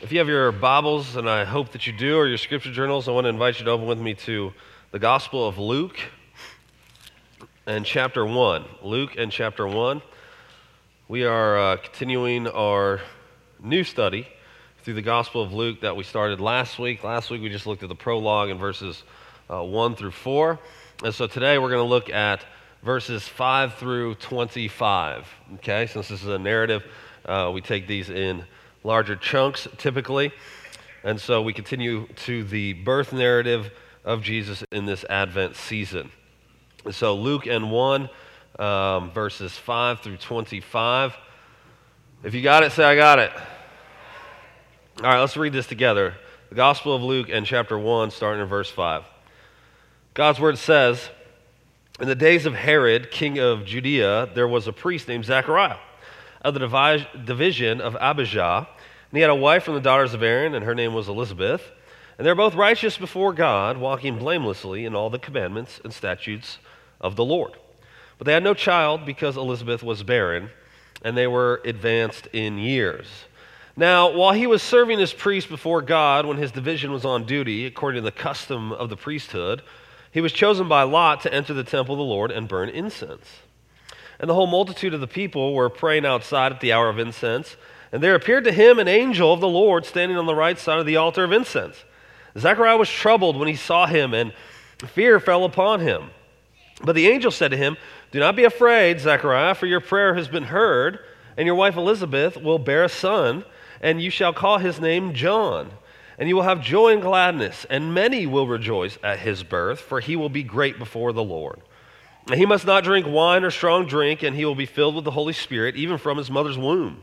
If you have your Bibles, and I hope that you do, or your scripture journals, I want to invite you to open with me to the Gospel of Luke and chapter 1. Luke and chapter 1. We are uh, continuing our new study through the Gospel of Luke that we started last week. Last week we just looked at the prologue in verses uh, 1 through 4. And so today we're going to look at verses 5 through 25. Okay, since this is a narrative, uh, we take these in larger chunks typically. And so we continue to the birth narrative of Jesus in this Advent season. So Luke and 1, um, verses 5 through 25. If you got it, say, I got it. All right, let's read this together. The Gospel of Luke and chapter 1, starting in verse 5. God's word says, In the days of Herod, king of Judea, there was a priest named Zechariah of the division of Abijah. And he had a wife from the daughters of Aaron, and her name was Elizabeth. And they're both righteous before God, walking blamelessly in all the commandments and statutes of the Lord. But they had no child because Elizabeth was barren, and they were advanced in years. Now, while he was serving as priest before God when his division was on duty, according to the custom of the priesthood, he was chosen by Lot to enter the temple of the Lord and burn incense. And the whole multitude of the people were praying outside at the hour of incense. And there appeared to him an angel of the Lord standing on the right side of the altar of incense. Zechariah was troubled when he saw him, and fear fell upon him. But the angel said to him, Do not be afraid, Zechariah, for your prayer has been heard, and your wife Elizabeth will bear a son, and you shall call his name John. And you will have joy and gladness, and many will rejoice at his birth, for he will be great before the Lord. And he must not drink wine or strong drink, and he will be filled with the Holy Spirit, even from his mother's womb.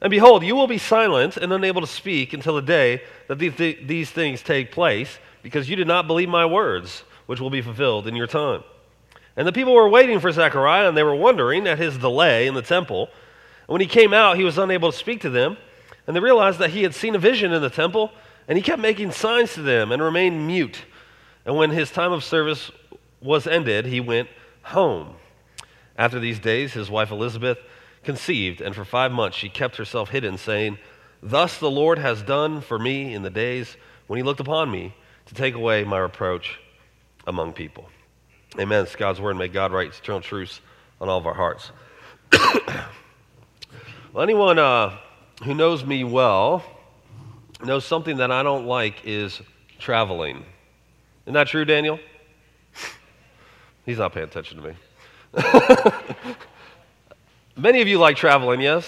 And behold, you will be silent and unable to speak until the day that these things take place, because you did not believe my words, which will be fulfilled in your time. And the people were waiting for Zechariah, and they were wondering at his delay in the temple. And when he came out, he was unable to speak to them. And they realized that he had seen a vision in the temple, and he kept making signs to them and remained mute. And when his time of service was ended, he went home. After these days, his wife Elizabeth conceived, and for five months she kept herself hidden, saying, Thus the Lord has done for me in the days when he looked upon me to take away my reproach among people. Amen. It's God's word. May God write eternal truths on all of our hearts. well, anyone uh, who knows me well knows something that I don't like is traveling. Isn't that true, Daniel? He's not paying attention to me. Many of you like traveling, yes?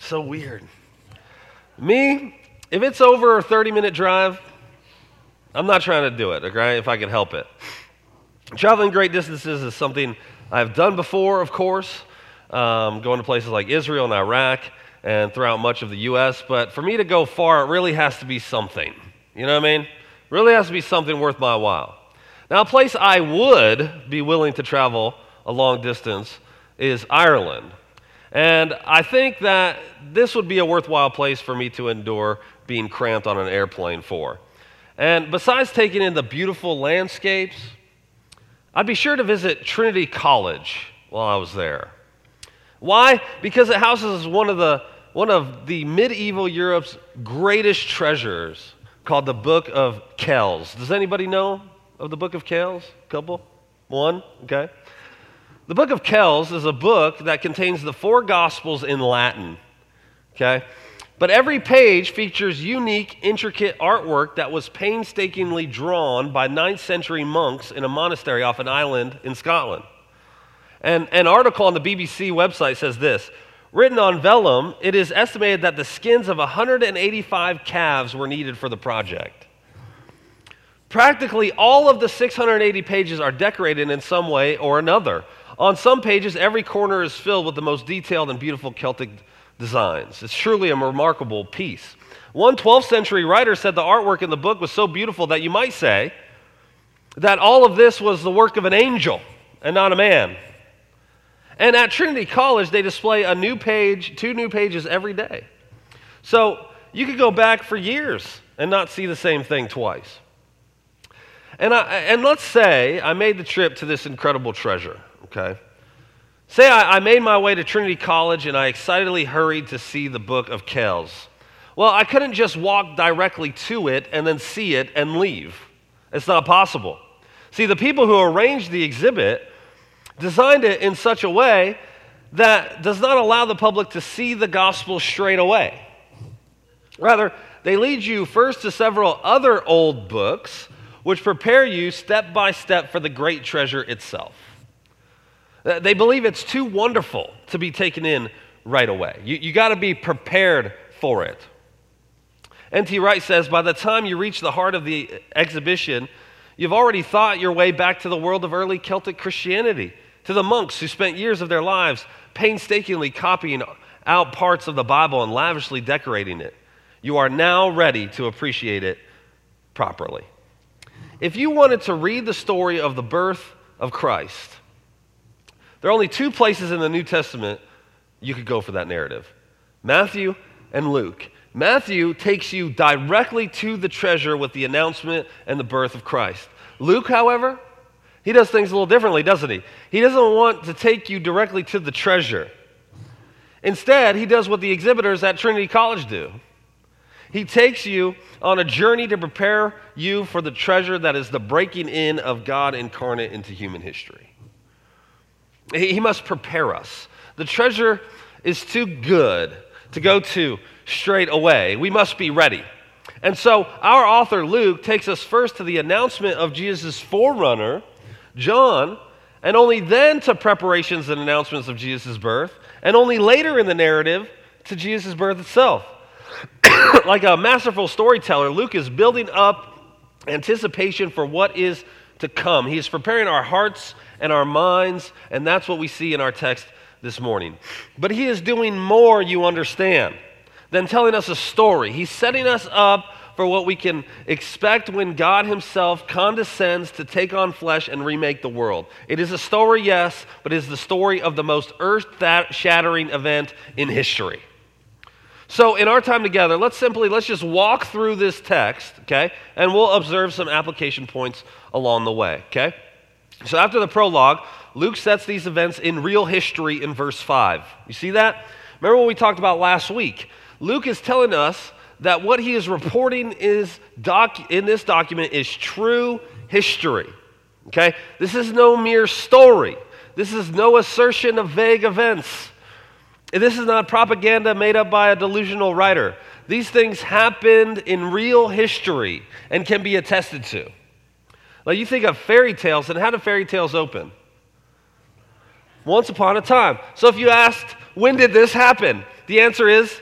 So weird. Me, if it's over a 30 minute drive, I'm not trying to do it, okay, if I can help it. Traveling great distances is something I've done before, of course, um, going to places like Israel and Iraq and throughout much of the U.S., but for me to go far, it really has to be something. You know what I mean? Really has to be something worth my while. Now, a place I would be willing to travel a long distance is Ireland. And I think that this would be a worthwhile place for me to endure being cramped on an airplane for. And besides taking in the beautiful landscapes, I'd be sure to visit Trinity College while I was there. Why? Because it houses one of the, one of the medieval Europe's greatest treasures called the Book of Kells. Does anybody know of the book of Kells? Couple? One? Okay. The book of Kells is a book that contains the four gospels in Latin. Okay? But every page features unique, intricate artwork that was painstakingly drawn by 9th century monks in a monastery off an island in Scotland. And an article on the BBC website says this Written on vellum, it is estimated that the skins of 185 calves were needed for the project. Practically all of the 680 pages are decorated in some way or another. On some pages, every corner is filled with the most detailed and beautiful Celtic designs. It's truly a remarkable piece. One 12th century writer said the artwork in the book was so beautiful that you might say that all of this was the work of an angel and not a man. And at Trinity College, they display a new page, two new pages every day. So you could go back for years and not see the same thing twice. And, I, and let's say I made the trip to this incredible treasure, okay? Say I, I made my way to Trinity College and I excitedly hurried to see the book of Kells. Well, I couldn't just walk directly to it and then see it and leave. It's not possible. See, the people who arranged the exhibit designed it in such a way that does not allow the public to see the gospel straight away. Rather, they lead you first to several other old books which prepare you step by step for the great treasure itself. Uh, they believe it's too wonderful to be taken in right away. You, you got to be prepared for it. N.T. Wright says by the time you reach the heart of the exhibition, you've already thought your way back to the world of early Celtic Christianity to the monks who spent years of their lives painstakingly copying out parts of the Bible and lavishly decorating it. You are now ready to appreciate it properly. If you wanted to read the story of the birth of Christ, there are only two places in the New Testament you could go for that narrative Matthew and Luke. Matthew takes you directly to the treasure with the announcement and the birth of Christ. Luke, however, he does things a little differently, doesn't he? He doesn't want to take you directly to the treasure. Instead, he does what the exhibitors at Trinity College do. He takes you on a journey to prepare you for the treasure that is the breaking in of God incarnate into human history. He must prepare us. The treasure is too good to go to straight away. We must be ready. And so, our author Luke takes us first to the announcement of Jesus' forerunner John, and only then to preparations and announcements of Jesus' birth, and only later in the narrative to Jesus' birth itself. like a masterful storyteller, Luke is building up anticipation for what is to come. He is preparing our hearts and our minds, and that's what we see in our text this morning. But he is doing more, you understand, than telling us a story. He's setting us up for what we can expect when God Himself condescends to take on flesh and remake the world. It is a story, yes, but it is the story of the most earth shattering event in history. So, in our time together, let's simply let's just walk through this text, okay? And we'll observe some application points along the way, okay? So, after the prologue, Luke sets these events in real history in verse 5. You see that? Remember what we talked about last week? Luke is telling us that what he is reporting is doc- in this document is true history. Okay? This is no mere story. This is no assertion of vague events. This is not propaganda made up by a delusional writer. These things happened in real history and can be attested to. Like you think of fairy tales, and how do fairy tales open? Once upon a time. So if you asked, when did this happen? The answer is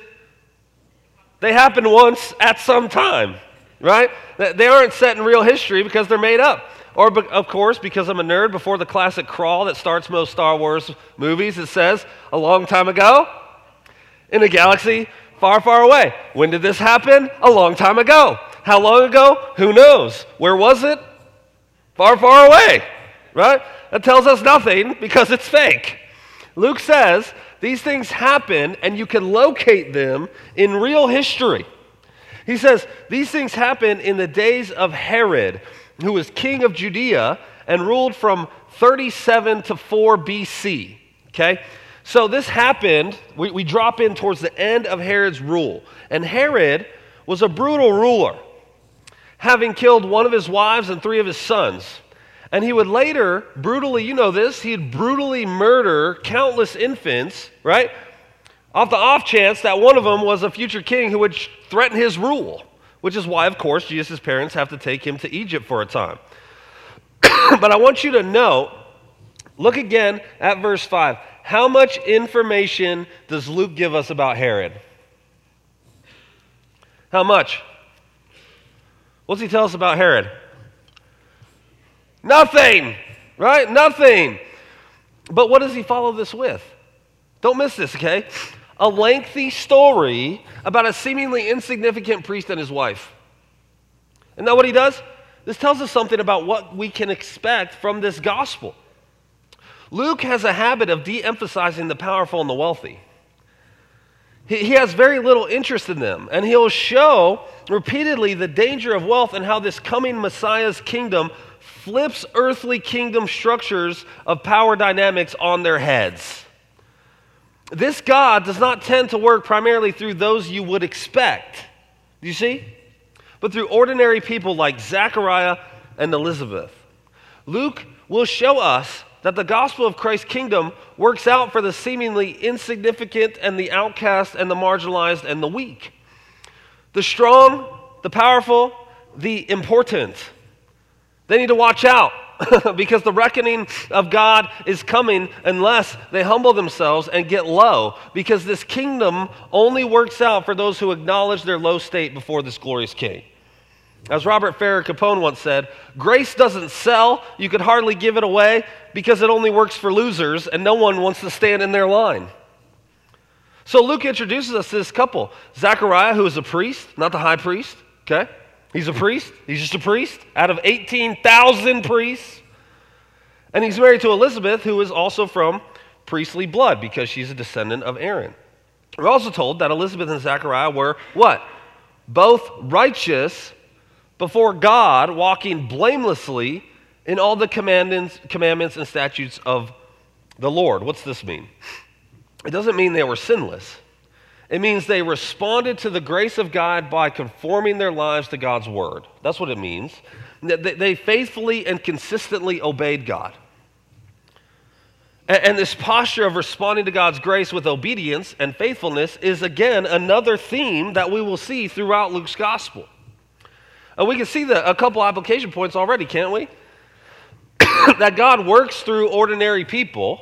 they happened once at some time, right? They aren't set in real history because they're made up. Or, of course, because I'm a nerd, before the classic crawl that starts most Star Wars movies, it says, a long time ago, in a galaxy far, far away. When did this happen? A long time ago. How long ago? Who knows? Where was it? Far, far away, right? That tells us nothing because it's fake. Luke says these things happen and you can locate them in real history. He says these things happen in the days of Herod, who was king of Judea and ruled from 37 to 4 BC. Okay? So this happened, we, we drop in towards the end of Herod's rule. And Herod was a brutal ruler, having killed one of his wives and three of his sons. And he would later brutally, you know this, he'd brutally murder countless infants, right? Off the off chance that one of them was a future king who would threaten his rule, which is why, of course, Jesus' parents have to take him to Egypt for a time. but I want you to know look again at verse 5. How much information does Luke give us about Herod? How much? What's he tell us about Herod? Nothing, right? Nothing. But what does he follow this with? Don't miss this, okay? a lengthy story about a seemingly insignificant priest and his wife. Isn't that what he does? This tells us something about what we can expect from this gospel. Luke has a habit of de emphasizing the powerful and the wealthy. He, he has very little interest in them, and he'll show repeatedly the danger of wealth and how this coming Messiah's kingdom flips earthly kingdom structures of power dynamics on their heads. This God does not tend to work primarily through those you would expect. You see? But through ordinary people like Zechariah and Elizabeth. Luke will show us that the gospel of Christ's kingdom works out for the seemingly insignificant and the outcast and the marginalized and the weak. The strong, the powerful, the important. They need to watch out because the reckoning of God is coming unless they humble themselves and get low because this kingdom only works out for those who acknowledge their low state before this glorious king. As Robert Farrar Capon once said, grace doesn't sell. You could hardly give it away because it only works for losers and no one wants to stand in their line. So Luke introduces us to this couple Zechariah, who is a priest, not the high priest, okay? He's a priest. He's just a priest out of 18,000 priests. And he's married to Elizabeth, who is also from priestly blood because she's a descendant of Aaron. We're also told that Elizabeth and Zechariah were what? Both righteous before God, walking blamelessly in all the commandments, commandments and statutes of the Lord. What's this mean? It doesn't mean they were sinless. It means they responded to the grace of God by conforming their lives to God's word. That's what it means. They faithfully and consistently obeyed God. And this posture of responding to God's grace with obedience and faithfulness is, again, another theme that we will see throughout Luke's gospel. And we can see the, a couple application points already, can't we? that God works through ordinary people,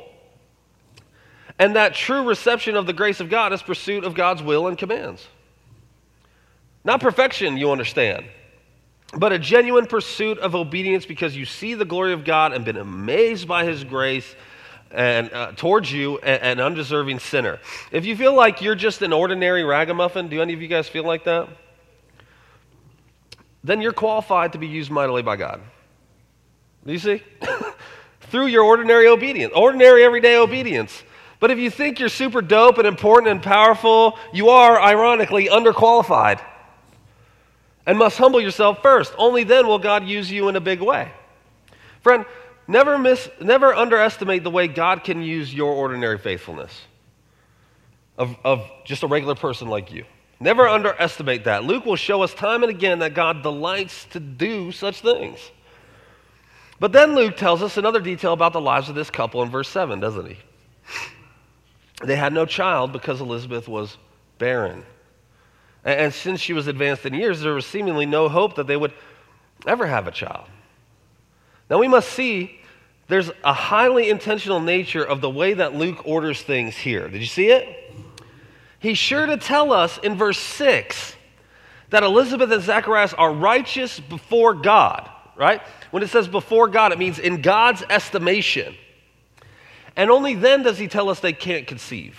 and that true reception of the grace of God is pursuit of God's will and commands. Not perfection, you understand, but a genuine pursuit of obedience because you see the glory of God and been amazed by His grace and uh, towards you, an undeserving sinner. If you feel like you're just an ordinary ragamuffin, do any of you guys feel like that? Then you're qualified to be used mightily by God. You see? Through your ordinary obedience, ordinary everyday obedience. But if you think you're super dope and important and powerful, you are, ironically, underqualified and must humble yourself first. Only then will God use you in a big way. Friend, never, miss, never underestimate the way God can use your ordinary faithfulness of, of just a regular person like you. Never underestimate that. Luke will show us time and again that God delights to do such things. But then Luke tells us another detail about the lives of this couple in verse 7, doesn't he? They had no child because Elizabeth was barren. And since she was advanced in years, there was seemingly no hope that they would ever have a child. Now we must see there's a highly intentional nature of the way that Luke orders things here. Did you see it? He's sure to tell us in verse 6 that Elizabeth and Zacharias are righteous before God, right? When it says before God, it means in God's estimation. And only then does he tell us they can't conceive.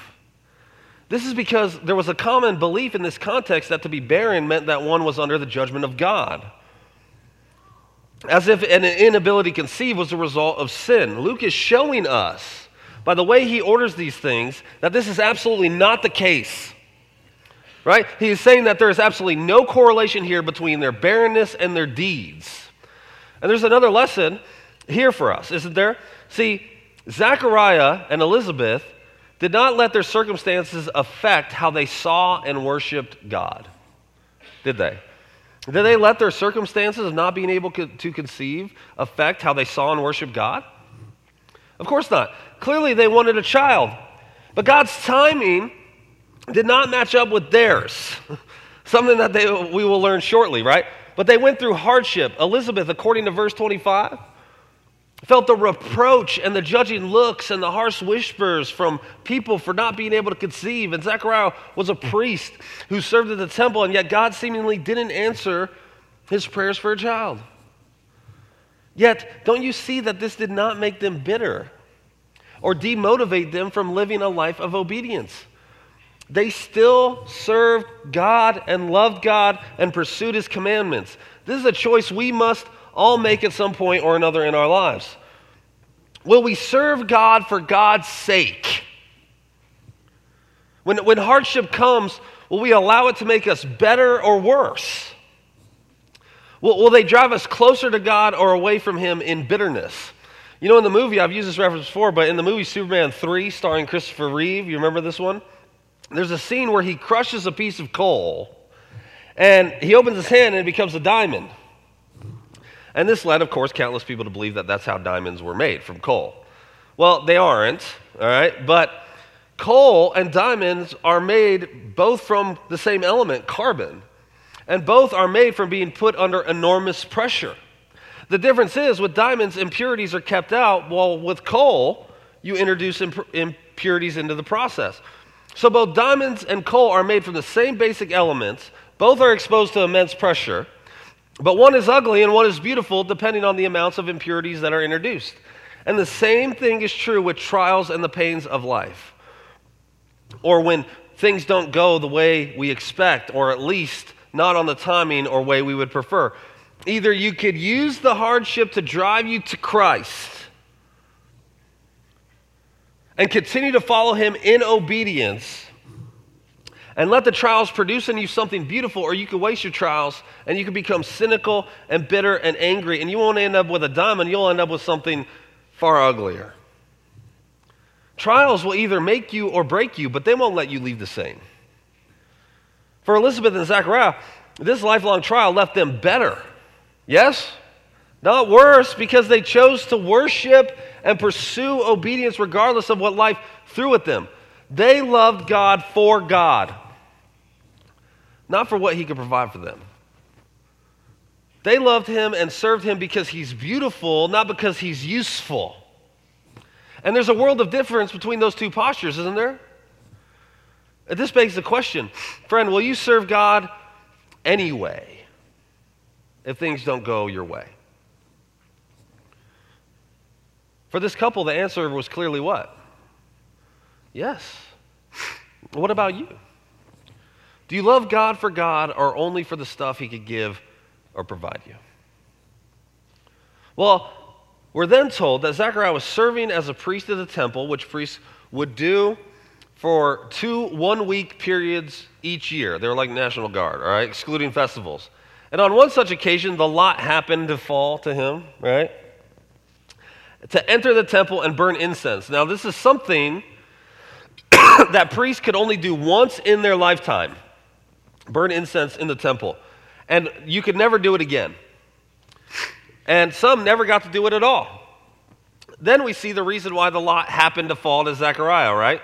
This is because there was a common belief in this context that to be barren meant that one was under the judgment of God. As if an inability to conceive was a result of sin. Luke is showing us by the way he orders these things, that this is absolutely not the case. Right? He is saying that there is absolutely no correlation here between their barrenness and their deeds. And there's another lesson here for us, isn't there? See, Zechariah and Elizabeth did not let their circumstances affect how they saw and worshiped God, did they? Did they let their circumstances of not being able to conceive affect how they saw and worshiped God? Of course not. Clearly, they wanted a child. But God's timing did not match up with theirs. Something that they, we will learn shortly, right? But they went through hardship. Elizabeth, according to verse 25, felt the reproach and the judging looks and the harsh whispers from people for not being able to conceive. And Zechariah was a priest who served at the temple, and yet God seemingly didn't answer his prayers for a child. Yet, don't you see that this did not make them bitter or demotivate them from living a life of obedience? They still served God and loved God and pursued his commandments. This is a choice we must all make at some point or another in our lives. Will we serve God for God's sake? When, when hardship comes, will we allow it to make us better or worse? Will, will they drive us closer to God or away from Him in bitterness? You know, in the movie, I've used this reference before, but in the movie Superman 3, starring Christopher Reeve, you remember this one? There's a scene where he crushes a piece of coal and he opens his hand and it becomes a diamond. And this led, of course, countless people to believe that that's how diamonds were made from coal. Well, they aren't, all right? But coal and diamonds are made both from the same element, carbon, and both are made from being put under enormous pressure. The difference is with diamonds, impurities are kept out, while with coal, you introduce imp- impurities into the process. So both diamonds and coal are made from the same basic elements, both are exposed to immense pressure. But one is ugly and one is beautiful depending on the amounts of impurities that are introduced. And the same thing is true with trials and the pains of life. Or when things don't go the way we expect, or at least not on the timing or way we would prefer. Either you could use the hardship to drive you to Christ and continue to follow him in obedience and let the trials produce in you something beautiful, or you could waste your trials and you could become cynical and bitter and angry, and you won't end up with a diamond, you'll end up with something far uglier. Trials will either make you or break you, but they won't let you leave the same. For Elizabeth and Zechariah, this lifelong trial left them better. Yes? Not worse, because they chose to worship and pursue obedience regardless of what life threw at them. They loved God for God not for what he could provide for them. They loved him and served him because he's beautiful, not because he's useful. And there's a world of difference between those two postures, isn't there? This begs the question friend, will you serve God anyway if things don't go your way? For this couple, the answer was clearly what? Yes. What about you? Do you love God for God or only for the stuff He could give or provide you? Well, we're then told that Zechariah was serving as a priest of the temple, which priests would do for two one week periods each year. They were like National Guard, all right, excluding festivals. And on one such occasion, the lot happened to fall to him, right? To enter the temple and burn incense. Now, this is something that priests could only do once in their lifetime burn incense in the temple. And you could never do it again. And some never got to do it at all. Then we see the reason why the lot happened to fall to Zechariah, right?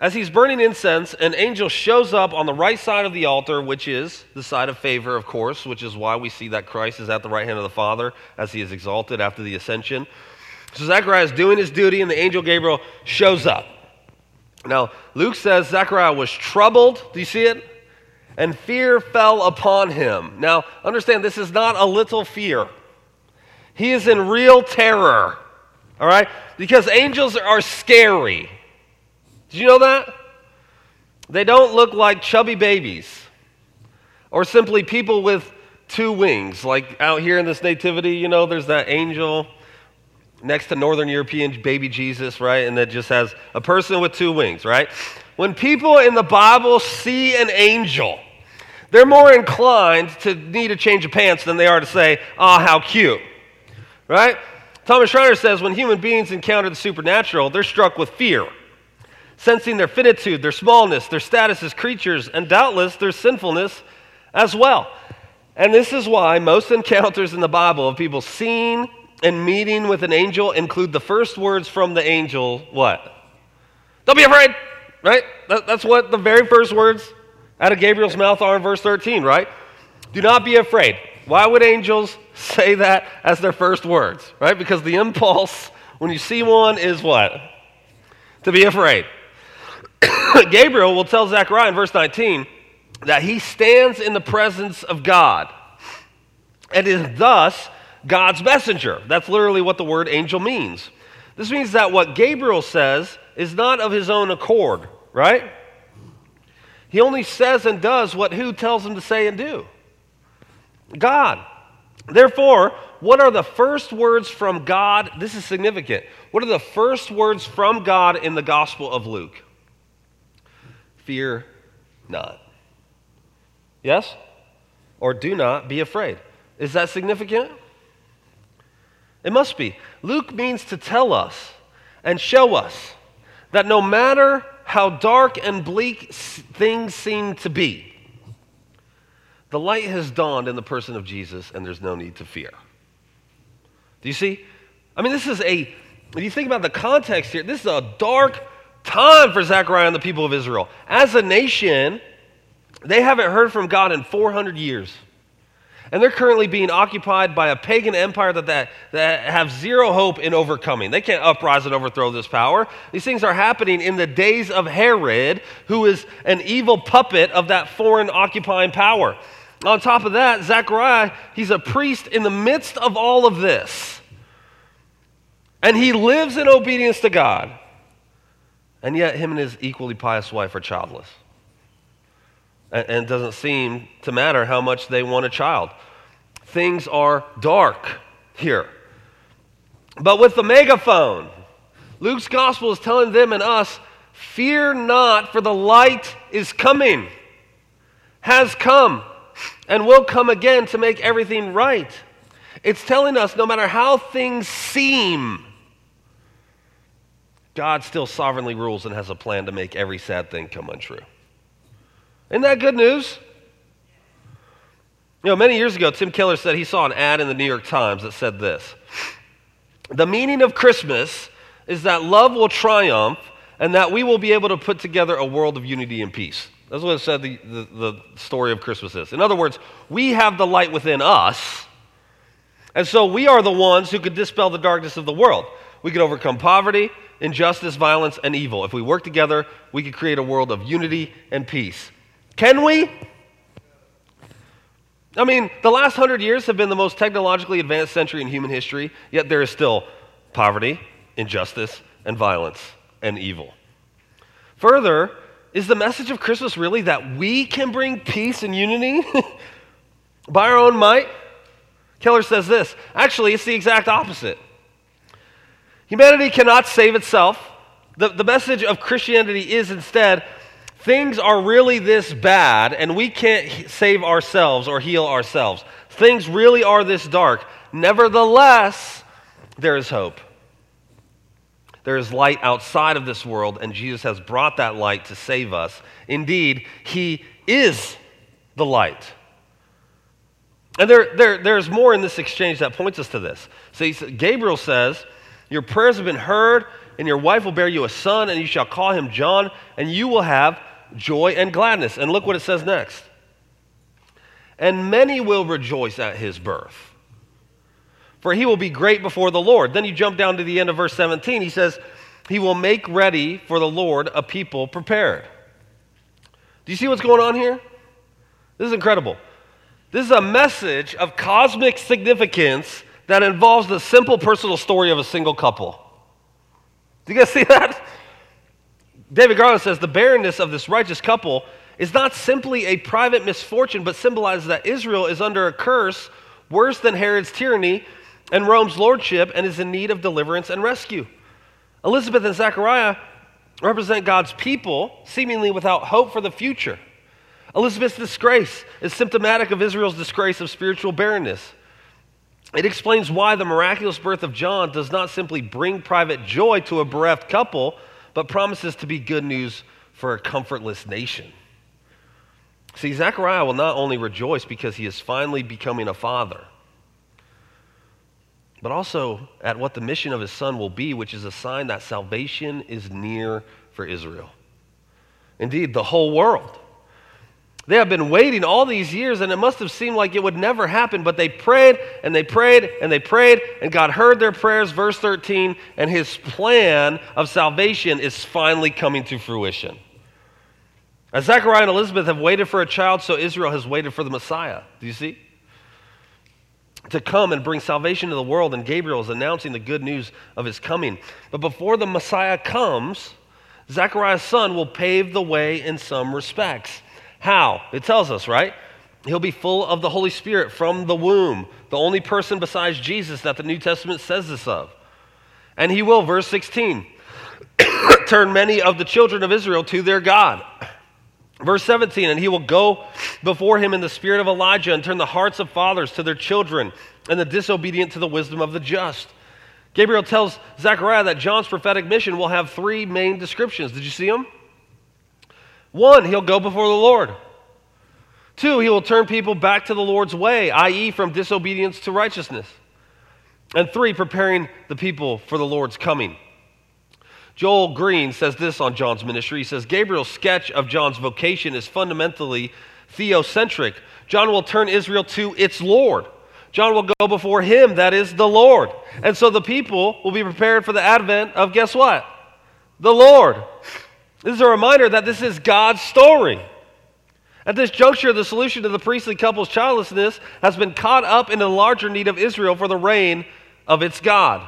As he's burning incense, an angel shows up on the right side of the altar, which is the side of favor, of course, which is why we see that Christ is at the right hand of the Father as he is exalted after the ascension. So Zechariah is doing his duty, and the angel Gabriel shows up. Now, Luke says Zechariah was troubled. Do you see it? and fear fell upon him. Now, understand, this is not a little fear. He is in real terror, all right? Because angels are scary. Did you know that? They don't look like chubby babies or simply people with two wings. Like out here in this nativity, you know, there's that angel next to Northern European baby Jesus, right? And that just has a person with two wings, right? When people in the Bible see an angel, they're more inclined to need a change of pants than they are to say, ah, oh, how cute, right? Thomas Schreiner says when human beings encounter the supernatural, they're struck with fear, sensing their finitude, their smallness, their status as creatures, and doubtless their sinfulness as well. And this is why most encounters in the Bible of people seeing and meeting with an angel include the first words from the angel what? Don't be afraid, right? That, that's what the very first words out of Gabriel's mouth are in verse 13, right? Do not be afraid. Why would angels say that as their first words, right? Because the impulse when you see one is what? To be afraid. Gabriel will tell Zechariah in verse 19 that he stands in the presence of God and is thus God's messenger. That's literally what the word angel means. This means that what Gabriel says is not of his own accord, right? He only says and does what who tells him to say and do? God. Therefore, what are the first words from God? This is significant. What are the first words from God in the Gospel of Luke? Fear not. Yes? Or do not be afraid. Is that significant? It must be. Luke means to tell us and show us that no matter how dark and bleak things seem to be, the light has dawned in the person of Jesus, and there's no need to fear. Do you see? I mean, this is a, when you think about the context here, this is a dark time for Zechariah and the people of Israel. As a nation, they haven't heard from God in 400 years. And they're currently being occupied by a pagan empire that, that, that have zero hope in overcoming. They can't uprise and overthrow this power. These things are happening in the days of Herod, who is an evil puppet of that foreign occupying power. On top of that, Zechariah, he's a priest in the midst of all of this. And he lives in obedience to God. And yet, him and his equally pious wife are childless. And it doesn't seem to matter how much they want a child. Things are dark here. But with the megaphone, Luke's gospel is telling them and us fear not, for the light is coming, has come and will come again to make everything right. It's telling us no matter how things seem, God still sovereignly rules and has a plan to make every sad thing come untrue. Isn't that good news? You know, many years ago, Tim Keller said he saw an ad in the New York Times that said this The meaning of Christmas is that love will triumph and that we will be able to put together a world of unity and peace. That's what it said the, the, the, story of Christmas is. In other words, we have the light within us, and so we are the ones who could dispel the darkness of the world. We could overcome poverty, injustice, violence, and evil. If we work together, we could create a world of unity and peace. Can we? I mean, the last hundred years have been the most technologically advanced century in human history, yet there is still poverty, injustice, and violence and evil. Further, is the message of Christmas really that we can bring peace and unity by our own might? Keller says this actually, it's the exact opposite. Humanity cannot save itself. The, the message of Christianity is instead things are really this bad and we can't save ourselves or heal ourselves. Things really are this dark. Nevertheless, there is hope. There is light outside of this world, and Jesus has brought that light to save us. Indeed, He is the light. And there, there, there's more in this exchange that points us to this. So Gabriel says, Your prayers have been heard, and your wife will bear you a son, and you shall call him John, and you will have joy and gladness. And look what it says next. And many will rejoice at his birth for he will be great before the Lord. Then you jump down to the end of verse 17. He says, He will make ready for the Lord a people prepared. Do you see what's going on here? This is incredible. This is a message of cosmic significance that involves the simple personal story of a single couple. Do you guys see that? David Garland says the barrenness of this righteous couple is not simply a private misfortune, but symbolizes that Israel is under a curse worse than Herod's tyranny and Rome's lordship and is in need of deliverance and rescue. Elizabeth and Zechariah represent God's people, seemingly without hope for the future. Elizabeth's disgrace is symptomatic of Israel's disgrace of spiritual barrenness. It explains why the miraculous birth of John does not simply bring private joy to a bereft couple, but promises to be good news for a comfortless nation. See, Zechariah will not only rejoice because he is finally becoming a father, but also at what the mission of his son will be, which is a sign that salvation is near for Israel. Indeed, the whole world. They have been waiting all these years, and it must have seemed like it would never happen, but they prayed and they prayed and they prayed, and God heard their prayers, verse 13, and his plan of salvation is finally coming to fruition. As Zechariah and Elizabeth have waited for a child, so Israel has waited for the Messiah. Do you see? to come and bring salvation to the world, and Gabriel is announcing the good news of his coming. But before the Messiah comes, Zechariah's son will pave the way in some respects. How? It tells us, right? He'll be full of the Holy Spirit from the womb, the only person besides Jesus that the New Testament says this of. And he will, verse 16, turn many of the children of Israel to their God. Verse 17, and he will go before him in the spirit of Elijah and turn the hearts of fathers to their children and the disobedient to the wisdom of the just. Gabriel tells Zechariah that John's prophetic mission will have three main descriptions. Did you see them? One, he'll go before the Lord. Two, he will turn people back to the Lord's way, i.e., from disobedience to righteousness. And three, preparing the people for the Lord's coming. Joel Green says this on John's ministry. He says Gabriel's sketch of John's vocation is fundamentally theocentric. John will turn Israel to its Lord. John will go before him, that is the Lord. And so the people will be prepared for the advent of guess what? The Lord. This is a reminder that this is God's story. At this juncture, the solution to the priestly couple's childlessness has been caught up in the larger need of Israel for the reign of its God.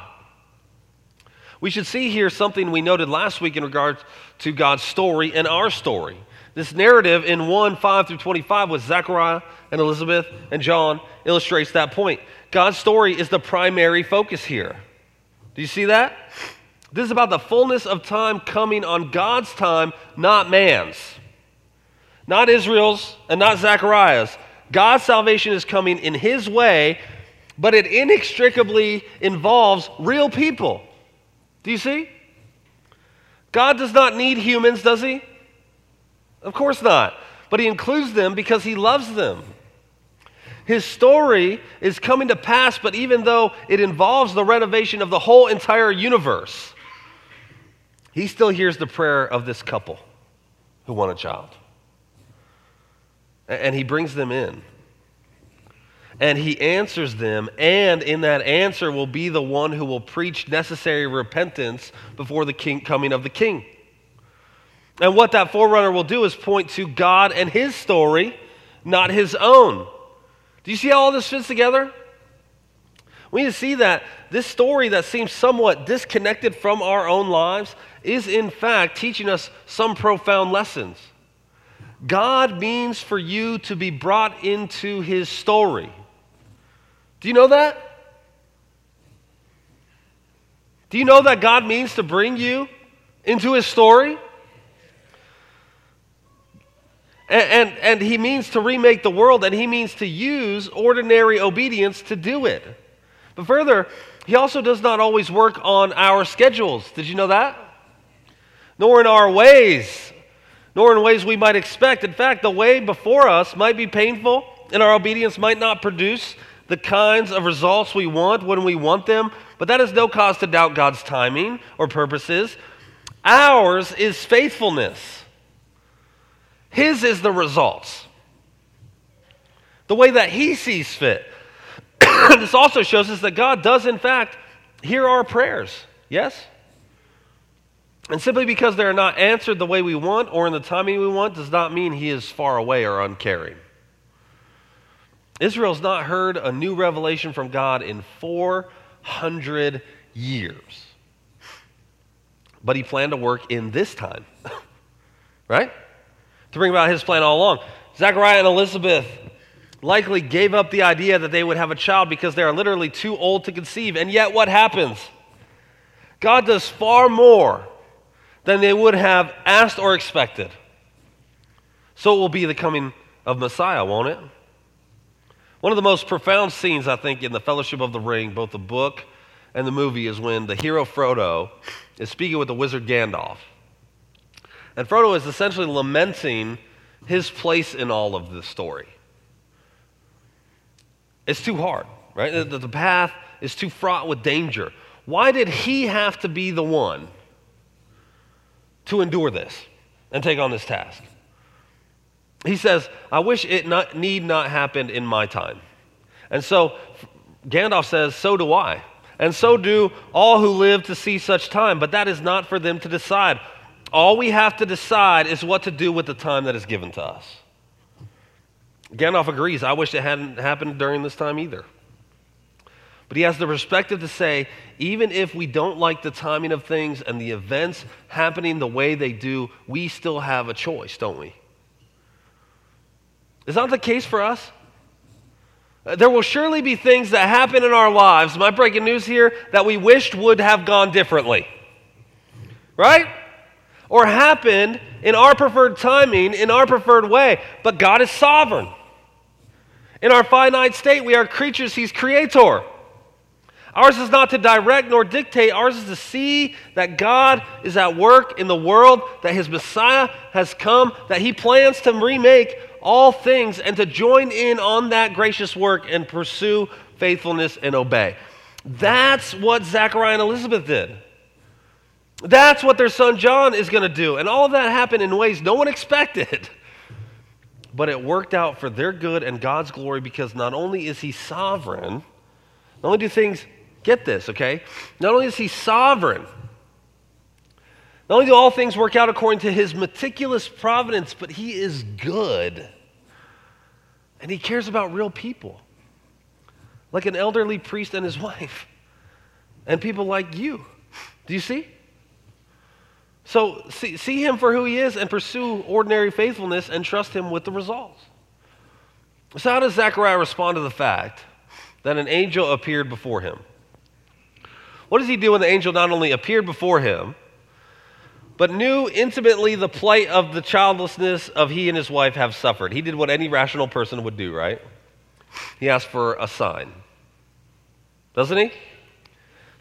We should see here something we noted last week in regards to God's story and our story. This narrative in 1 5 through 25 with Zechariah and Elizabeth and John illustrates that point. God's story is the primary focus here. Do you see that? This is about the fullness of time coming on God's time, not man's not Israel's and not Zechariah's. God's salvation is coming in His way, but it inextricably involves real people. Do you see? God does not need humans, does He? Of course not. But He includes them because He loves them. His story is coming to pass, but even though it involves the renovation of the whole entire universe, He still hears the prayer of this couple who want a child. And he brings them in. And he answers them, and in that answer will be the one who will preach necessary repentance before the king, coming of the king. And what that forerunner will do is point to God and his story, not his own. Do you see how all this fits together? We need to see that this story that seems somewhat disconnected from our own lives is, in fact, teaching us some profound lessons. God means for you to be brought into his story. Do you know that? Do you know that God means to bring you into his story? And, and, and, he means to remake the world, and he means to use ordinary obedience to do it. But further, he also does not always work on our schedules. Did you know that? Nor in our ways nor in ways we might expect. In fact, the way before us might be painful, and our obedience might not produce the kinds of results we want when we want them, but that is no cause to doubt God's timing or purposes. Ours is faithfulness, His is the results, the way that He sees fit. this also shows us that God does, in fact, hear our prayers. Yes? And simply because they're not answered the way we want or in the timing we want does not mean he is far away or uncaring. Israel's not heard a new revelation from God in 400 years. But he planned to work in this time, right? To bring about his plan all along. Zechariah and Elizabeth likely gave up the idea that they would have a child because they are literally too old to conceive. And yet, what happens? God does far more than they would have asked or expected. So it will be the coming of Messiah, won't it? One of the most profound scenes, I think, in the Fellowship of the Ring, both the book and the movie, is when the hero Frodo is speaking with the wizard Gandalf. And Frodo is essentially lamenting his place in all of this story. It's too hard, right? The, the path is too fraught with danger. Why did he have to be the one to endure this and take on this task. He says, I wish it not, need not happen in my time. And so Gandalf says, So do I. And so do all who live to see such time. But that is not for them to decide. All we have to decide is what to do with the time that is given to us. Gandalf agrees. I wish it hadn't happened during this time either. But he has the perspective to say, even if we don't like the timing of things and the events happening the way they do, we still have a choice, don't we? Is that the case for us? Uh, there will surely be things that happen in our lives, my breaking news here, that we wished would have gone differently. Right? Or happened in our preferred timing, in our preferred way. But God is sovereign. In our finite state, we are creatures, He's creator. Ours is not to direct nor dictate. Ours is to see that God is at work in the world, that His Messiah has come, that He plans to remake all things and to join in on that gracious work and pursue faithfulness and obey. That's what Zachariah and Elizabeth did. That's what their son John is going to do. And all of that happened in ways no one expected. But it worked out for their good and God's glory because not only is He sovereign, not only do things, get this, okay? Not only is He sovereign, not only do all things work out according to his meticulous providence, but he is good. And he cares about real people, like an elderly priest and his wife, and people like you. Do you see? So see, see him for who he is and pursue ordinary faithfulness and trust him with the results. So, how does Zechariah respond to the fact that an angel appeared before him? What does he do when the angel not only appeared before him, but knew intimately the plight of the childlessness of he and his wife have suffered. He did what any rational person would do, right? He asked for a sign. Doesn't he?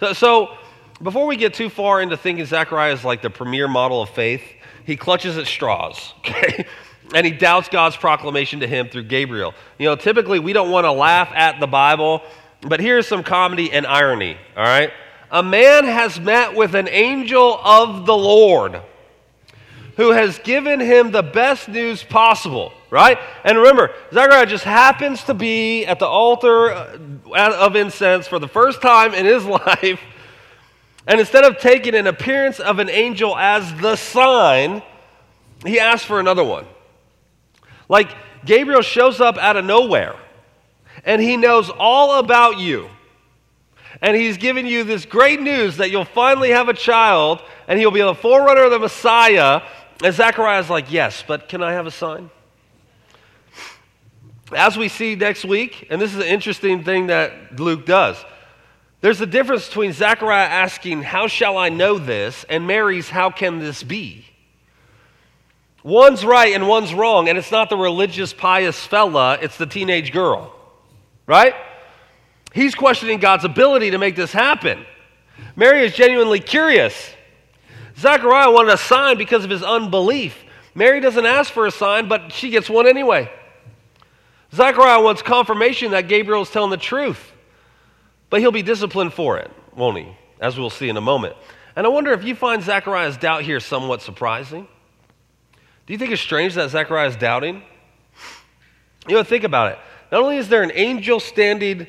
So, so before we get too far into thinking Zechariah is like the premier model of faith, he clutches at straws, okay? And he doubts God's proclamation to him through Gabriel. You know, typically we don't want to laugh at the Bible, but here's some comedy and irony, all right? A man has met with an angel of the Lord who has given him the best news possible, right? And remember, Zechariah just happens to be at the altar uh, of incense for the first time in his life. And instead of taking an appearance of an angel as the sign, he asks for another one. Like Gabriel shows up out of nowhere and he knows all about you and he's giving you this great news that you'll finally have a child and he'll be the forerunner of the Messiah. And Zechariah's like, Yes, but can I have a sign? As we see next week, and this is an interesting thing that Luke does, there's a difference between Zechariah asking, How shall I know this? and Mary's, How can this be? One's right and one's wrong, and it's not the religious, pious fella, it's the teenage girl, right? He's questioning God's ability to make this happen. Mary is genuinely curious. Zechariah wanted a sign because of his unbelief. Mary doesn't ask for a sign, but she gets one anyway. Zechariah wants confirmation that Gabriel is telling the truth, but he'll be disciplined for it, won't he? As we'll see in a moment. And I wonder if you find Zechariah's doubt here somewhat surprising. Do you think it's strange that Zechariah is doubting? You know, think about it. Not only is there an angel standing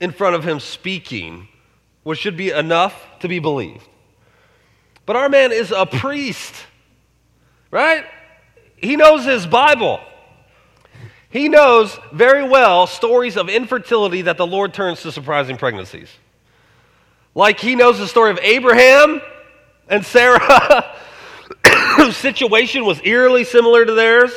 in front of him speaking, which should be enough to be believed. But our man is a priest, right? He knows his Bible. He knows very well stories of infertility that the Lord turns to surprising pregnancies. Like he knows the story of Abraham and Sarah, whose situation was eerily similar to theirs.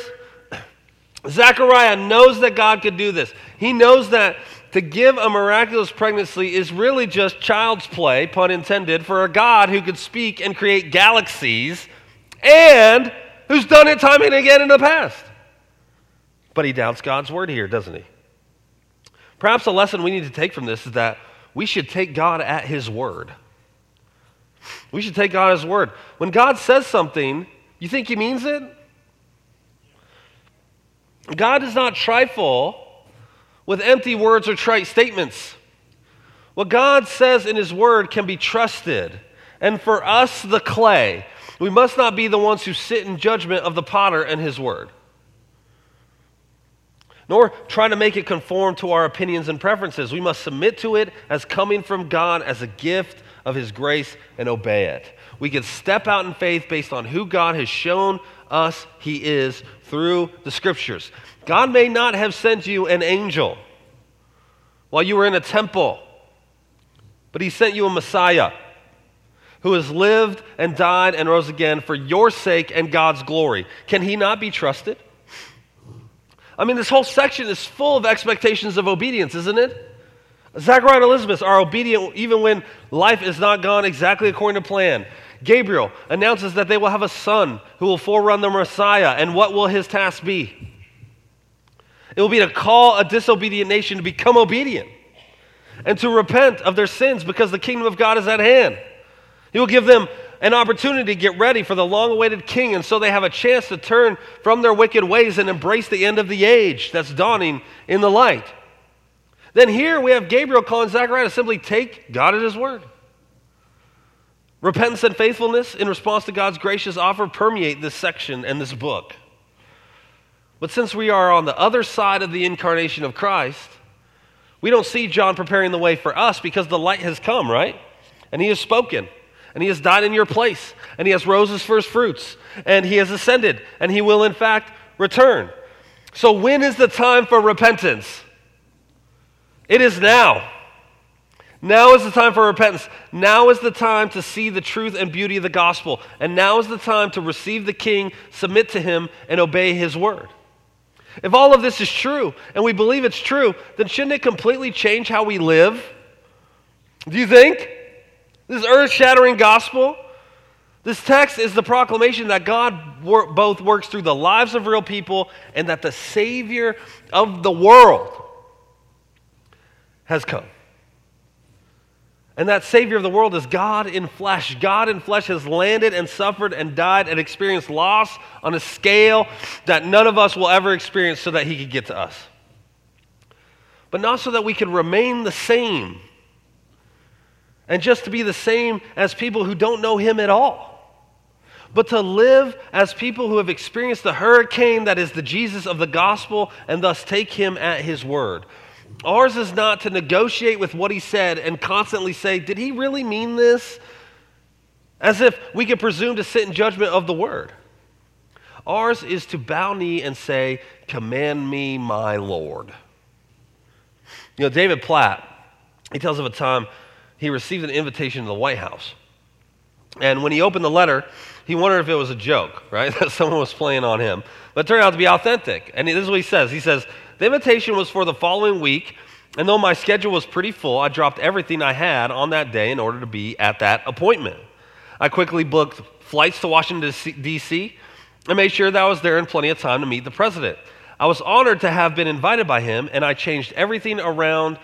Zechariah knows that God could do this. He knows that to give a miraculous pregnancy is really just child's play, pun intended, for a God who could speak and create galaxies and who's done it time and again in the past. But he doubts God's word here, doesn't he? Perhaps a lesson we need to take from this is that we should take God at his word. We should take God at his word. When God says something, you think he means it? God does not trifle with empty words or trite statements. What God says in His Word can be trusted. And for us, the clay, we must not be the ones who sit in judgment of the potter and His Word, nor try to make it conform to our opinions and preferences. We must submit to it as coming from God as a gift of His grace and obey it. We can step out in faith based on who God has shown us He is through the Scriptures. God may not have sent you an angel while you were in a temple but he sent you a Messiah who has lived and died and rose again for your sake and God's glory. Can he not be trusted? I mean, this whole section is full of expectations of obedience, isn't it? Zachariah and Elizabeth are obedient even when life is not gone exactly according to plan. Gabriel announces that they will have a son who will forerun the Messiah, and what will his task be? It will be to call a disobedient nation to become obedient and to repent of their sins because the kingdom of God is at hand. He will give them an opportunity to get ready for the long awaited king, and so they have a chance to turn from their wicked ways and embrace the end of the age that's dawning in the light. Then here we have Gabriel calling Zechariah to simply take God at his word. Repentance and faithfulness in response to God's gracious offer permeate this section and this book. But since we are on the other side of the incarnation of Christ, we don't see John preparing the way for us because the light has come, right? And he has spoken, and he has died in your place, and he has rose as first fruits, and he has ascended, and he will in fact return. So when is the time for repentance? It is now. Now is the time for repentance. Now is the time to see the truth and beauty of the gospel. And now is the time to receive the king, submit to him, and obey his word. If all of this is true, and we believe it's true, then shouldn't it completely change how we live? Do you think? This earth shattering gospel? This text is the proclamation that God wor- both works through the lives of real people and that the Savior of the world has come. And that Savior of the world is God in flesh. God in flesh has landed and suffered and died and experienced loss on a scale that none of us will ever experience so that He could get to us. But not so that we could remain the same and just to be the same as people who don't know Him at all. But to live as people who have experienced the hurricane that is the Jesus of the gospel and thus take Him at His word. Ours is not to negotiate with what he said and constantly say, Did he really mean this? As if we could presume to sit in judgment of the word. Ours is to bow knee and say, Command me, my Lord. You know, David Platt, he tells of a time he received an invitation to the White House. And when he opened the letter, he wondered if it was a joke, right? That someone was playing on him. But it turned out to be authentic. And this is what he says. He says, the invitation was for the following week, and though my schedule was pretty full, I dropped everything I had on that day in order to be at that appointment. I quickly booked flights to Washington, D.C., and made sure that I was there in plenty of time to meet the president. I was honored to have been invited by him, and I changed everything around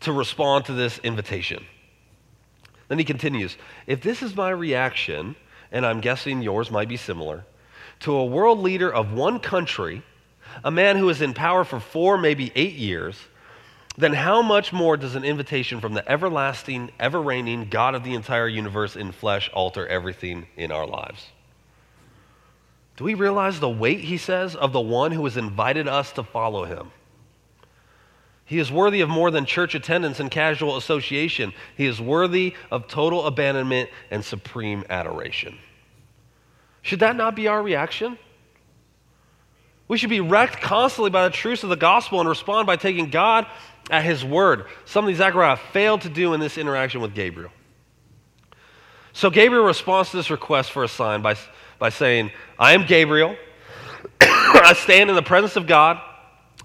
to respond to this invitation. Then he continues If this is my reaction, and I'm guessing yours might be similar, to a world leader of one country a man who is in power for four, maybe eight years, then how much more does an invitation from the everlasting, ever reigning God of the entire universe in flesh alter everything in our lives? Do we realize the weight, he says, of the one who has invited us to follow him? He is worthy of more than church attendance and casual association. He is worthy of total abandonment and supreme adoration. Should that not be our reaction? We should be wrecked constantly by the truths of the gospel and respond by taking God at his word, something Zechariah failed to do in this interaction with Gabriel. So Gabriel responds to this request for a sign by, by saying, I am Gabriel. I stand in the presence of God,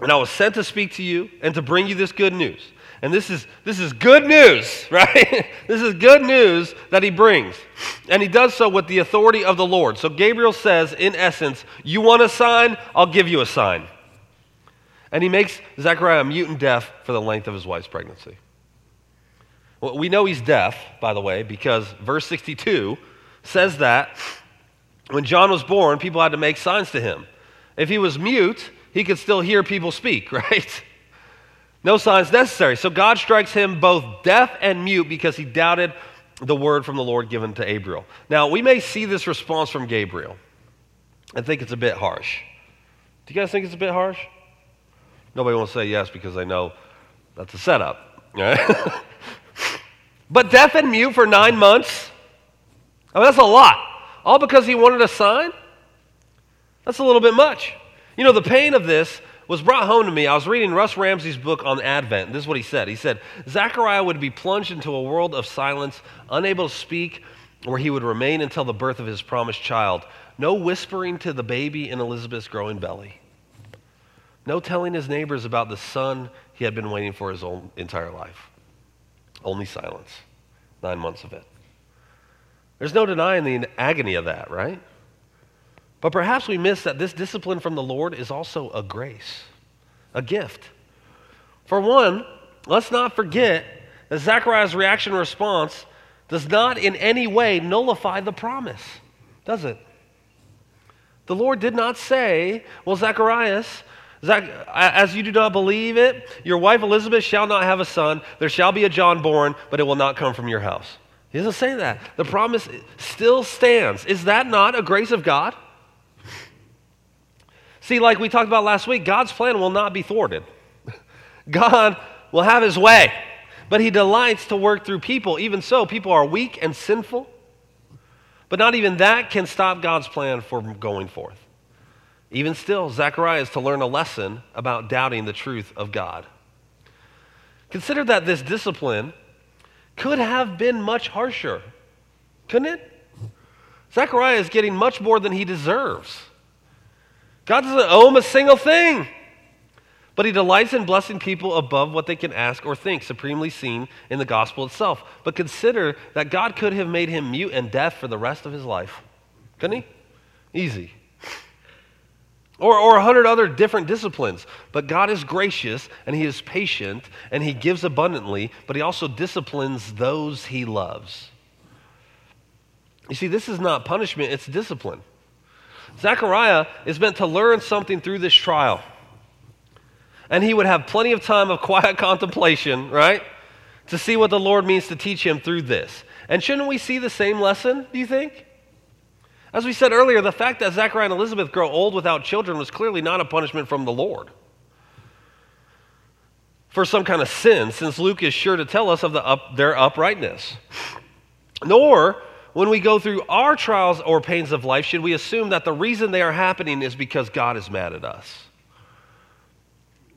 and I was sent to speak to you and to bring you this good news. And this is, this is good news, right? this is good news that he brings. And he does so with the authority of the Lord. So Gabriel says, in essence, You want a sign? I'll give you a sign. And he makes Zechariah mute and deaf for the length of his wife's pregnancy. Well, we know he's deaf, by the way, because verse 62 says that when John was born, people had to make signs to him. If he was mute, he could still hear people speak, right? No signs necessary. So God strikes him both deaf and mute because he doubted the word from the Lord given to Gabriel. Now, we may see this response from Gabriel and think it's a bit harsh. Do you guys think it's a bit harsh? Nobody wants to say yes because they know that's a setup. Right? but deaf and mute for nine months? I mean, that's a lot. All because he wanted a sign? That's a little bit much. You know, the pain of this was brought home to me. I was reading Russ Ramsey's book on Advent. This is what he said. He said, Zechariah would be plunged into a world of silence, unable to speak, where he would remain until the birth of his promised child. No whispering to the baby in Elizabeth's growing belly. No telling his neighbors about the son he had been waiting for his own entire life. Only silence. Nine months of it. There's no denying the agony of that, right? But perhaps we miss that this discipline from the Lord is also a grace, a gift. For one, let's not forget that Zechariah's reaction response does not in any way nullify the promise, does it? The Lord did not say, Well, Zacharias, Zach, as you do not believe it, your wife Elizabeth shall not have a son. There shall be a John born, but it will not come from your house. He doesn't say that. The promise still stands. Is that not a grace of God? See, like we talked about last week, God's plan will not be thwarted. God will have his way, but he delights to work through people. Even so, people are weak and sinful, but not even that can stop God's plan from going forth. Even still, Zechariah is to learn a lesson about doubting the truth of God. Consider that this discipline could have been much harsher, couldn't it? Zechariah is getting much more than he deserves. God doesn't owe him a single thing. But he delights in blessing people above what they can ask or think, supremely seen in the gospel itself. But consider that God could have made him mute and deaf for the rest of his life. Couldn't he? Easy. Or, or a hundred other different disciplines. But God is gracious and he is patient and he gives abundantly, but he also disciplines those he loves. You see, this is not punishment, it's discipline. Zechariah is meant to learn something through this trial. And he would have plenty of time of quiet contemplation, right? To see what the Lord means to teach him through this. And shouldn't we see the same lesson, do you think? As we said earlier, the fact that Zechariah and Elizabeth grow old without children was clearly not a punishment from the Lord for some kind of sin, since Luke is sure to tell us of the up, their uprightness. Nor when we go through our trials or pains of life, should we assume that the reason they are happening is because God is mad at us?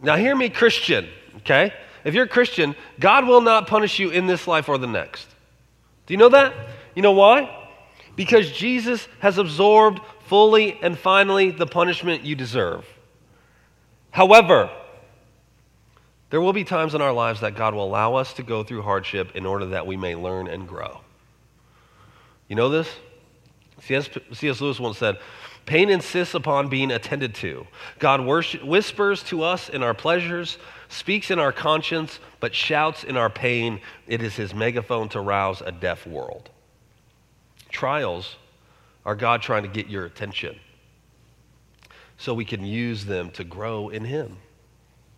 Now, hear me, Christian, okay? If you're a Christian, God will not punish you in this life or the next. Do you know that? You know why? Because Jesus has absorbed fully and finally the punishment you deserve. However, there will be times in our lives that God will allow us to go through hardship in order that we may learn and grow. You know this? C.S. Lewis once said, Pain insists upon being attended to. God whispers to us in our pleasures, speaks in our conscience, but shouts in our pain. It is his megaphone to rouse a deaf world. Trials are God trying to get your attention so we can use them to grow in him.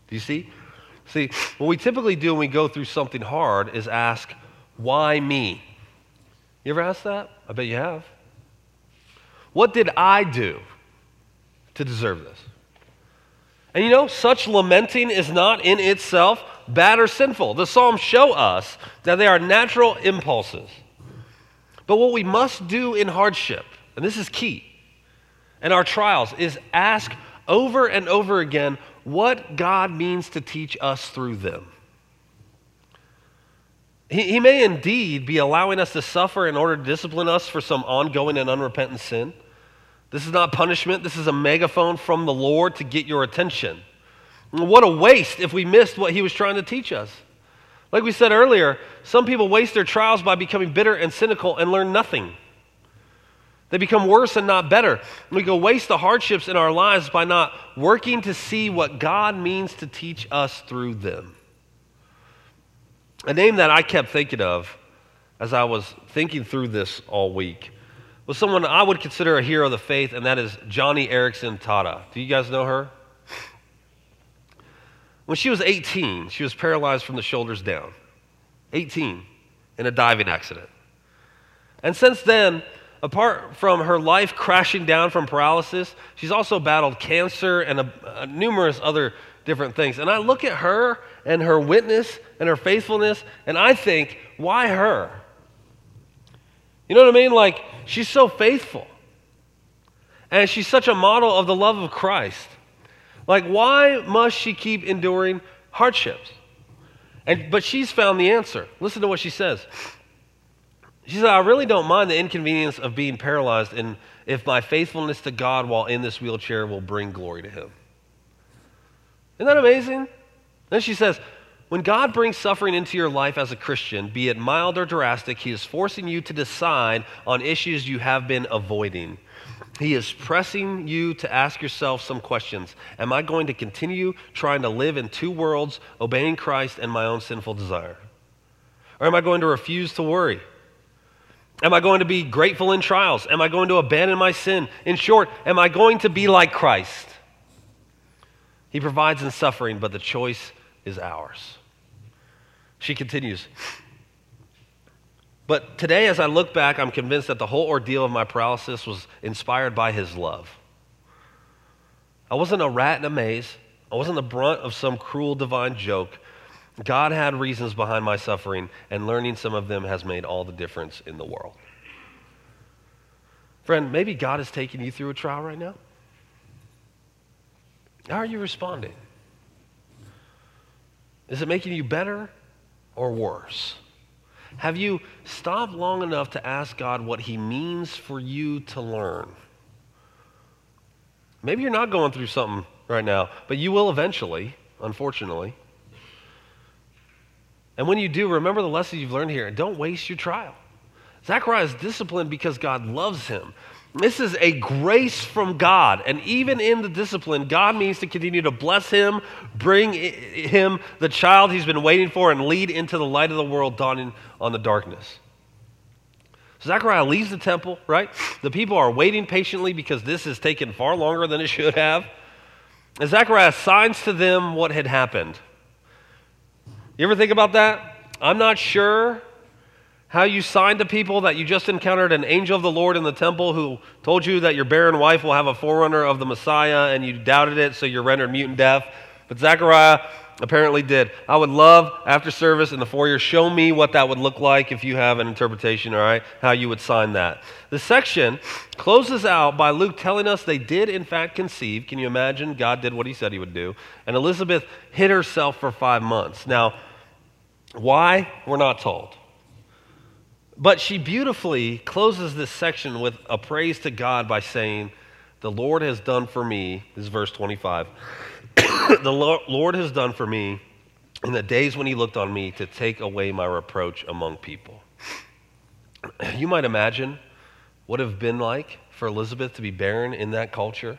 Do you see? See, what we typically do when we go through something hard is ask, Why me? You ever asked that? I bet you have. What did I do to deserve this? And you know, such lamenting is not in itself bad or sinful. The Psalms show us that they are natural impulses. But what we must do in hardship, and this is key, in our trials, is ask over and over again what God means to teach us through them. He, he may indeed be allowing us to suffer in order to discipline us for some ongoing and unrepentant sin. This is not punishment, this is a megaphone from the Lord to get your attention. What a waste if we missed what he was trying to teach us. Like we said earlier, some people waste their trials by becoming bitter and cynical and learn nothing. They become worse and not better. We go waste the hardships in our lives by not working to see what God means to teach us through them. A name that I kept thinking of as I was thinking through this all week was someone I would consider a hero of the faith, and that is Joni Eareckson Tada. Do you guys know her? When she was 18, she was paralyzed from the shoulders down. 18 in a diving accident. And since then, apart from her life crashing down from paralysis, she's also battled cancer and a, a numerous other different things. And I look at her and her witness and her faithfulness, and I think, why her? You know what I mean? Like, she's so faithful. And she's such a model of the love of Christ. Like, why must she keep enduring hardships? And, but she's found the answer. Listen to what she says. She said, I really don't mind the inconvenience of being paralyzed and if my faithfulness to God while in this wheelchair will bring glory to Him. Isn't that amazing? Then she says, when God brings suffering into your life as a Christian, be it mild or drastic, He is forcing you to decide on issues you have been avoiding. He is pressing you to ask yourself some questions. Am I going to continue trying to live in two worlds, obeying Christ and my own sinful desire? Or am I going to refuse to worry? Am I going to be grateful in trials? Am I going to abandon my sin? In short, am I going to be like Christ? He provides in suffering, but the choice is ours. She continues. But today, as I look back, I'm convinced that the whole ordeal of my paralysis was inspired by His love. I wasn't a rat in a maze, I wasn't the brunt of some cruel divine joke. God had reasons behind my suffering, and learning some of them has made all the difference in the world. Friend, maybe God is taking you through a trial right now. How are you responding? Is it making you better or worse? Have you stopped long enough to ask God what He means for you to learn? Maybe you're not going through something right now, but you will eventually, unfortunately. And when you do, remember the lessons you've learned here and don't waste your trial. Zechariah is disciplined because God loves him. This is a grace from God. And even in the discipline, God means to continue to bless him, bring him the child he's been waiting for, and lead into the light of the world dawning on the darkness. So Zechariah leaves the temple, right? The people are waiting patiently because this has taken far longer than it should have. And Zechariah signs to them what had happened. You ever think about that? I'm not sure how you signed to people that you just encountered an angel of the Lord in the temple who told you that your barren wife will have a forerunner of the Messiah and you doubted it, so you're rendered mute and deaf. But Zechariah apparently did. I would love, after service in the foyer, show me what that would look like if you have an interpretation, all right, how you would sign that. The section closes out by Luke telling us they did, in fact, conceive. Can you imagine? God did what he said he would do. And Elizabeth hid herself for five months. Now, why? We're not told. But she beautifully closes this section with a praise to God by saying, The Lord has done for me, this is verse 25. the Lord has done for me in the days when he looked on me to take away my reproach among people. You might imagine what it would have been like for Elizabeth to be barren in that culture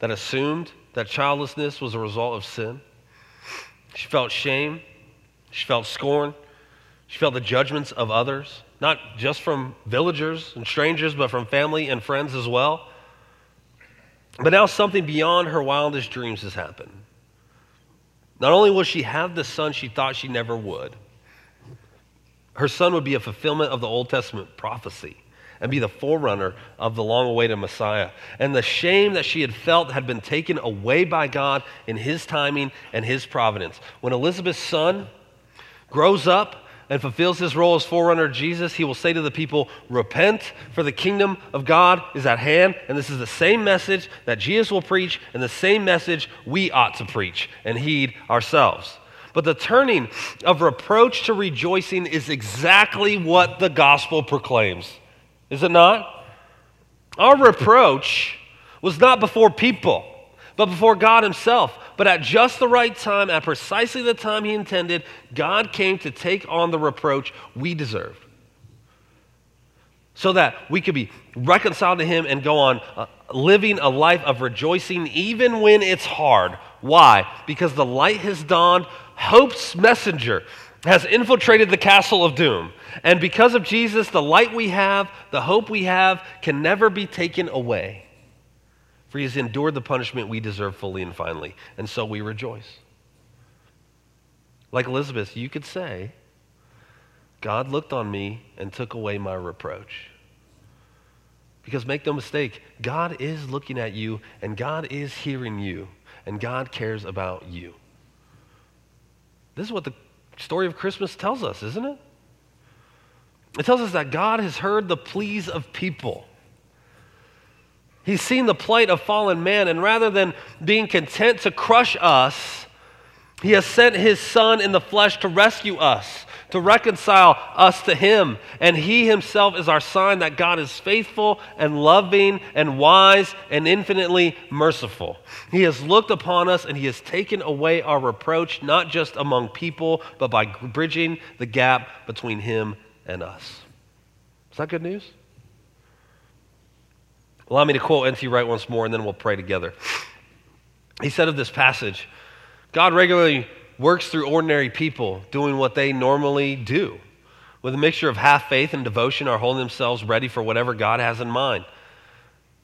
that assumed that childlessness was a result of sin. She felt shame, she felt scorn, she felt the judgments of others not just from villagers and strangers, but from family and friends as well. But now something beyond her wildest dreams has happened. Not only will she have the son she thought she never would, her son would be a fulfillment of the Old Testament prophecy and be the forerunner of the long awaited Messiah. And the shame that she had felt had been taken away by God in his timing and his providence. When Elizabeth's son grows up and fulfills his role as forerunner Jesus, he will say to the people, Repent, for the kingdom of God is at hand. And this is the same message that Jesus will preach, and the same message we ought to preach and heed ourselves. But the turning of reproach to rejoicing is exactly what the gospel proclaims, is it not? Our reproach was not before people, but before God Himself. But at just the right time, at precisely the time He intended, God came to take on the reproach we deserved. So that we could be reconciled to Him and go on uh, living a life of rejoicing even when it's hard. Why? Because the light has dawned, hope's messenger has infiltrated the castle of doom. And because of Jesus, the light we have, the hope we have, can never be taken away. For he has endured the punishment we deserve fully and finally. And so we rejoice. Like Elizabeth, you could say, God looked on me and took away my reproach. Because make no mistake, God is looking at you and God is hearing you and God cares about you. This is what the story of Christmas tells us, isn't it? It tells us that God has heard the pleas of people. He's seen the plight of fallen man, and rather than being content to crush us, he has sent his son in the flesh to rescue us, to reconcile us to him. And he himself is our sign that God is faithful and loving and wise and infinitely merciful. He has looked upon us and he has taken away our reproach, not just among people, but by bridging the gap between him and us. Is that good news? Allow me to quote N.T. Wright once more, and then we'll pray together. He said of this passage God regularly works through ordinary people doing what they normally do. With a mixture of half faith and devotion, are holding themselves ready for whatever God has in mind.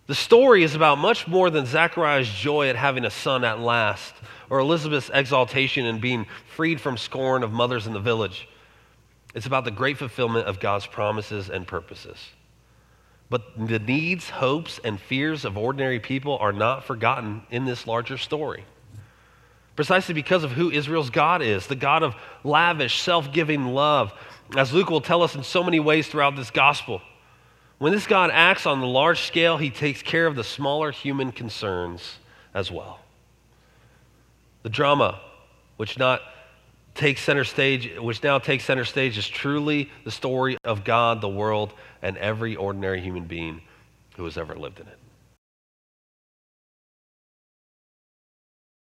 The story is about much more than Zachariah's joy at having a son at last, or Elizabeth's exaltation in being freed from scorn of mothers in the village. It's about the great fulfillment of God's promises and purposes. But the needs, hopes, and fears of ordinary people are not forgotten in this larger story. Precisely because of who Israel's God is the God of lavish, self giving love, as Luke will tell us in so many ways throughout this gospel. When this God acts on the large scale, he takes care of the smaller human concerns as well. The drama, which not takes center stage, which now takes center stage, is truly the story of God, the world, and every ordinary human being who has ever lived in it.